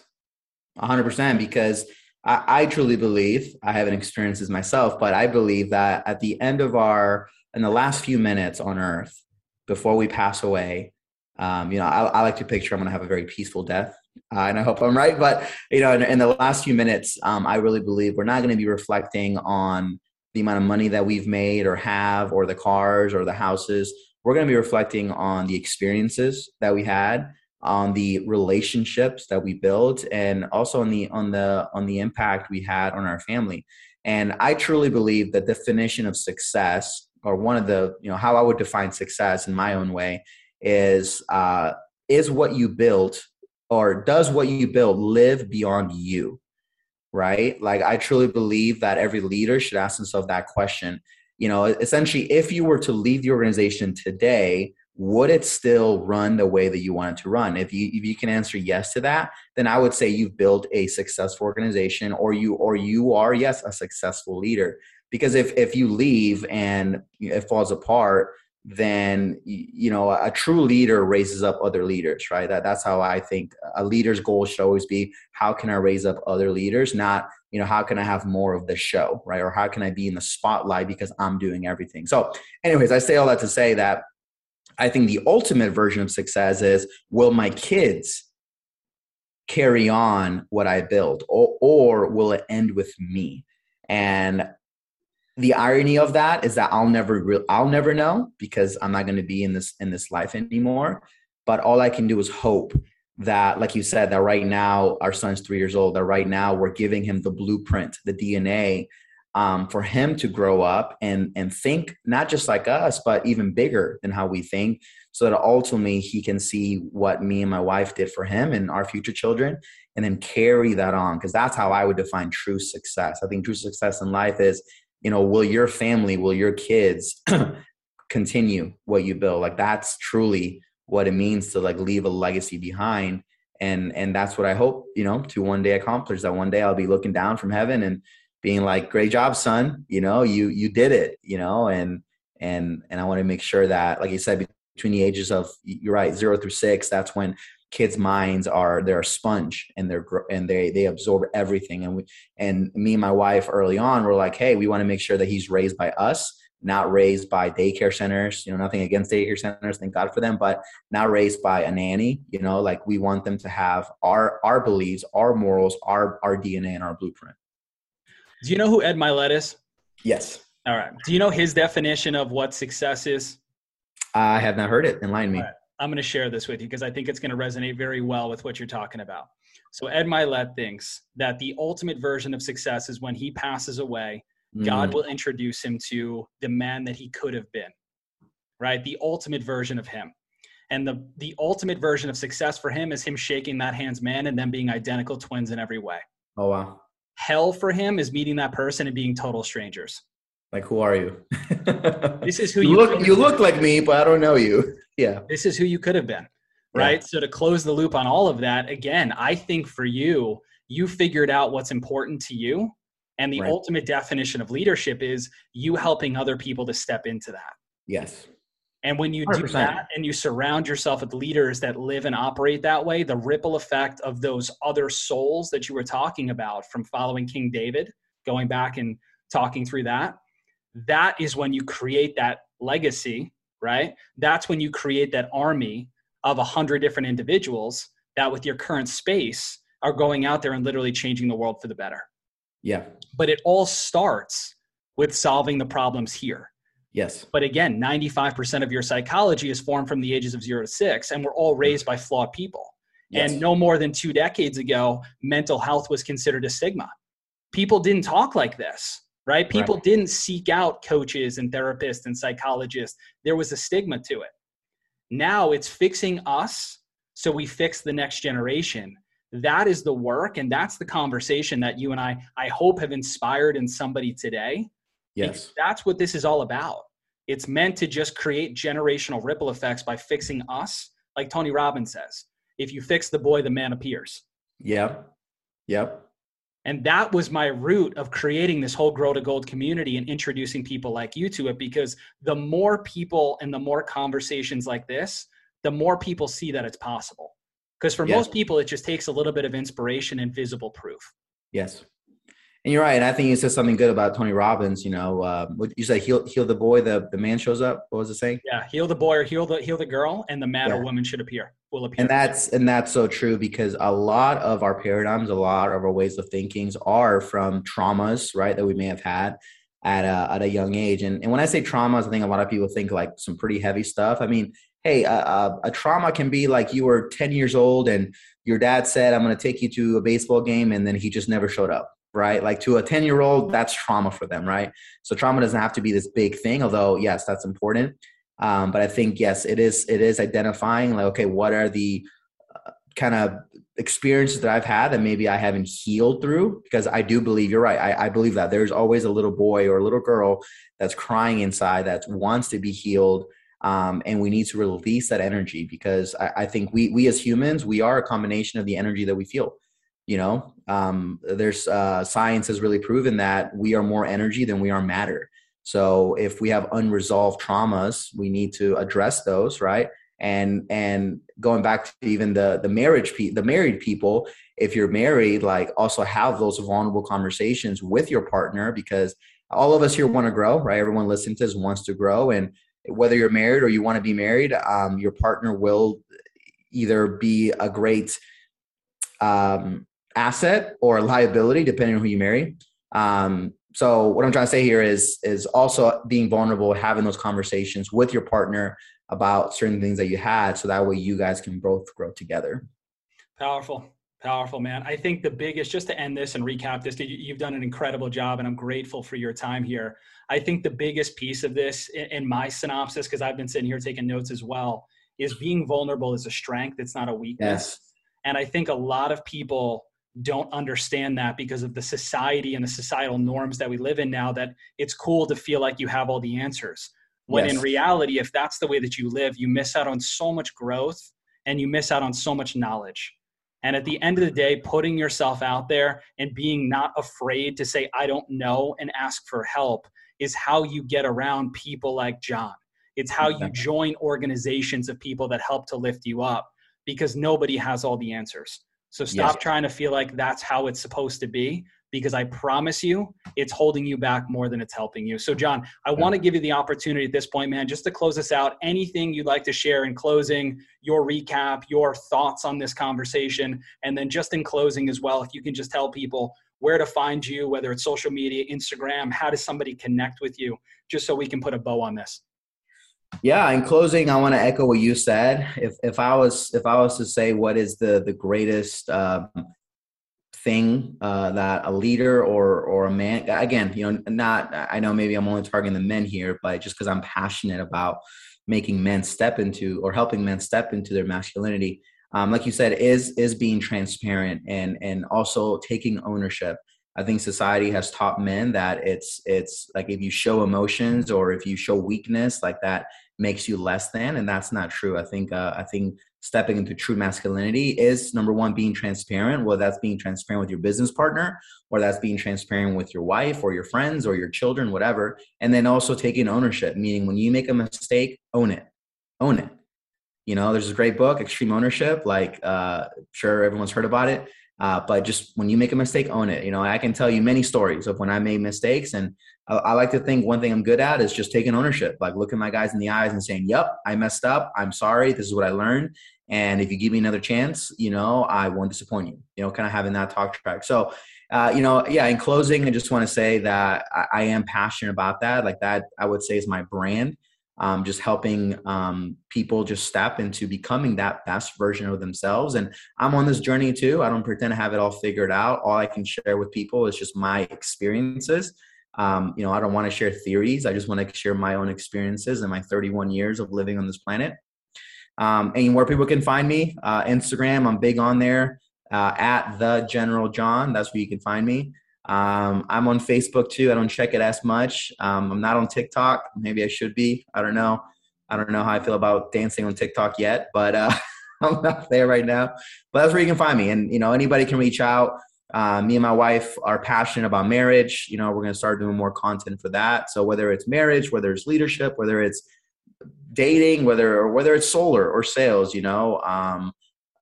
100%. Because I, I truly believe, I haven't experienced this myself, but I believe that at the end of our, in the last few minutes on earth, before we pass away, um, you know, I, I, like to picture I'm going to have a very peaceful death, uh, and I hope I'm right. But you know, in, in the last few minutes, um, I really believe we're not going to be reflecting on the amount of money that we've made or have, or the cars or the houses. We're going to be reflecting on the experiences that we had, on the relationships that we built and also on the on the on the impact we had on our family. And i truly believe the definition of success or one of the you know how i would define success in my own way is uh is what you built or does what you build live beyond you right? Like i truly believe that every leader should ask themselves that question. You know essentially if you were to leave the organization today would it still run the way that you want it to run? If you if you can answer yes to that then i would say you've built a successful organization or you or you are yes a successful leader. Because if if you leave and it falls apart then you know a true leader raises up other leaders right? That that's how i think a leader's goal should always be how can i raise up other leaders? Not you know how can i have more of the show right? Or how can i be in the spotlight because i'm doing everything? So anyways i say all that to say that I think the ultimate version of success is will my kids carry on what I build or, or will it end with me? And the irony of that is that I'll never re- I'll never know because I'm not going to be in this in this life anymore. But all I can do is hope that, like you said, that right now our son's three years old. That right now we're giving him the blueprint, the DNA um, for him to grow up and and think not just like us, but even bigger than how we think, so that ultimately he can see what me and my wife did for him and our future children, and then carry that on. Because that's how I would define true success. I think true success in life is, you know, will your family, will your kids (clears throat) continue what you build? Like that's truly what it means to like leave a legacy behind and and that's what i hope you know to one day accomplish that one day i'll be looking down from heaven and being like, great job, son. You know, you, you did it, you know, and, and, and I want to make sure that, like you said, between the ages of, you're right, zero through six, that's when kids' minds are, they're a sponge and they're, and they, they absorb everything. And we, and me and my wife early on were like, Hey, we want to make sure that he's raised by us, not raised by daycare centers. You know, nothing against daycare centers, thank God for them, but not raised by a nanny. You know, like we want them to have our our beliefs, our morals, our our DNA, and our blueprint. Do you know who Ed Mylett is? Yes. All right. Do you know his definition of what success is? I have not heard it. Enlighten me. Right. I'm going to share this with you because I think it's going to resonate very well with what you're talking about. So Ed Mylett thinks that the ultimate version of success is when he passes away, mm. God will introduce him to the man that he could have been. Right? The ultimate version of him. And the the ultimate version of success for him is him shaking that hand's man and them being identical twins in every way. Oh wow. Hell for him is meeting that person and being total strangers. Like who are you? (laughs) this is who you, you look. You look like me, but I don't know you. (laughs) Yeah. This is who you could have been right? Yeah. So to close the loop on all of that, again, I think for you, you figured out what's important to you. And the right. ultimate definition of leadership is you helping other people to step into that. Yes. And when you 100%. do that and you surround yourself with leaders that live and operate that way, the ripple effect of those other souls that you were talking about from following King David, going back and talking through that, that is when you create that legacy, right? That's when you create that army of a hundred different individuals that with your current space are going out there and literally changing the world for the better. Yeah. But it all starts with solving the problems here. Yes. But again, 95% of your psychology is formed from the ages of zero to six, and we're all raised by flawed people. Yes. And no more than two decades ago, mental health was considered a stigma. People didn't talk like this, right? People right. didn't seek out coaches and therapists and psychologists. There was a stigma to it. Now it's fixing us so we fix the next generation. That is the work and that's the conversation that you and I I hope have inspired in somebody today. Yes. That's what this is all about. It's meant to just create generational ripple effects by fixing us, like Tony Robbins says. If you fix the boy, the man appears. Yeah. Yep. And that was my root of creating this whole Grow to Gold community and introducing people like you to it because the more people and the more conversations like this, the more people see that it's possible. Because for yes. most people, it just takes a little bit of inspiration and visible proof. Yes. And you're right. And I think you said something good about Tony Robbins. You know, uh, you said heal, heal the boy, the, the man shows up. What was it saying? Yeah, heal the boy or heal the heal the girl, and the man yeah. or woman should appear. Will appear. And that's and that's so true because a lot of our paradigms, a lot of our ways of thinkings are from traumas, right, that we may have had at a, at a young age. And, and when I say traumas, I think a lot of people think like some pretty heavy stuff. I mean, hey, a, a, a trauma can be like you were 10 years old and your dad said, I'm going to take you to a baseball game, and then he just never showed up right? Like to a 10 year old, that's trauma for them, right? So trauma doesn't have to be this big thing, although yes, that's important. Um, but I think yes, it is. It is identifying like, okay, what are the uh, kind of experiences that I've had that maybe I haven't healed through? Because I do believe you're right. I, I believe that there's always a little boy or a little girl that's crying inside that wants to be healed. Um, and we need to release that energy because I, I think we we as humans we are a combination of the energy that we feel you know um, there's uh, science has really proven that we are more energy than we are matter. So if we have unresolved traumas we need to address those right? And and going back to even the the marriage pe- the married people if you're married like also have those vulnerable conversations with your partner because all of us here want to grow right? Everyone listening to this wants to grow and whether you're married or you want to be married um, your partner will either be a great um, asset or liability, depending on who you marry. Um, so what I'm trying to say here is is also being vulnerable, having those conversations with your partner about certain things that you had, so that way you guys can both grow together. Powerful. Powerful, man. I think the biggest, just to end this and recap this, you've done an incredible job and I'm grateful for your time here. I think the biggest piece of this in my synopsis, because I've been sitting here taking notes as well, is being vulnerable is a strength. It's not a weakness. Yes. And I think a lot of people don't understand that because of the society and the societal norms that we live in now that it's cool to feel like you have all the answers. When yes. in reality if that's the way that you live you miss out on so much growth and you miss out on so much knowledge. And at the end of the day putting yourself out there and being not afraid to say i don't know and ask for help is how you get around people like Jon. It's how you join organizations of people that help to lift you up because nobody has all the answers so stop yes. trying to feel like that's how it's supposed to be because I promise you it's holding you back more than it's helping you. So, Jon, I want to give you the opportunity at this point, man, just to close us out. Anything you'd like to share in closing, your recap, your thoughts on this conversation, and then just in closing as well, if you can just tell people where to find you, whether it's social media, Instagram, how does somebody connect with you, just so we can put a bow on this. Yeah, in closing, I want to echo what you said. If if I was if I was to say what is the the greatest um, thing uh, that a leader or or a man again you know not i know maybe i'm only targeting the men here but just because i'm passionate about making men step into or helping men step into their masculinity um, like you said is is being transparent and and also taking ownership i think society has taught men that it's it's like if you show emotions or if you show weakness like that makes you less than and that's not true. I think uh, i think stepping into true masculinity is number one being transparent whether that's being transparent with your business partner or that's being transparent with your wife or your friends or your children whatever and then also taking ownership meaning when you make a mistake own it. Own it. You know there's a great book extreme ownership like uh sure everyone's heard about it uh, but just when you make a mistake own it. You know i can tell you many stories of when i made mistakes and I, I like to think one thing i'm good at is just taking ownership like looking my guys in the eyes and saying yep i messed up i'm sorry this is what i learned and if you give me another chance, you know, I won't disappoint you, you know, kind of having that talk track. So, uh, you know, yeah, in closing, I just want to say that I, I, am passionate about that. Like that, I would say is my brand. Um, just helping um, people just step into becoming that best version of themselves. And I'm on this journey too. I don't pretend to have it all figured out. All I can share with people is just my experiences. Um, you know, I don't want to share theories. I just want to share my own experiences and my 31 years of living on this planet. Um, and where people can find me, uh, Instagram, I'm big on there uh, at the General Jon. That's where you can find me. Um, I'm on Facebook too. I don't check it as much. Um, I'm not on TikTok. Maybe I should be. I don't know. I don't know how I feel about dancing on TikTok yet, but uh, (laughs) I'm not there right now. But that's where you can find me. And you know, anybody can reach out. Uh, me and my wife are passionate about marriage. You know, we're going to start doing more content for that. So whether it's marriage, whether it's leadership, whether it's dating, whether or whether it's solar or sales, you know, um,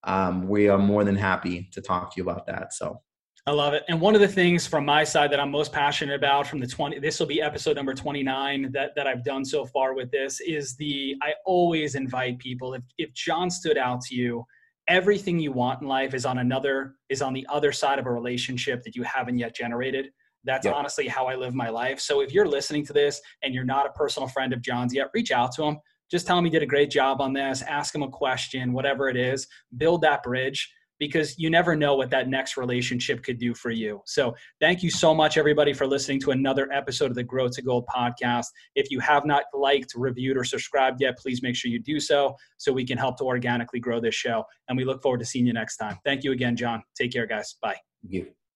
um, we are more than happy to talk to you about that. So. I love it. And one of the things from my side that I'm most passionate about from the 20, this will be episode number 29 that, that I've done so far with this is the, I always invite people, if, if Jon stood out to you, everything you want in life is on another, is on the other side of a relationship that you haven't yet generated. That's yep. honestly how I live my life. So if you're listening to this and you're not a personal friend of Jon's yet, reach out to him just tell him he did a great job on this, ask him a question, whatever it is, build that bridge because you never know what that next relationship could do for you. So, thank you so much, everybody, for listening to another episode of the Grow to Gold podcast. If you have not liked, reviewed, or subscribed yet, please make sure you do so so we can help to organically grow this show. And we look forward to seeing you next time. Thank you again, Jon. Take care, guys. Bye. Thank you.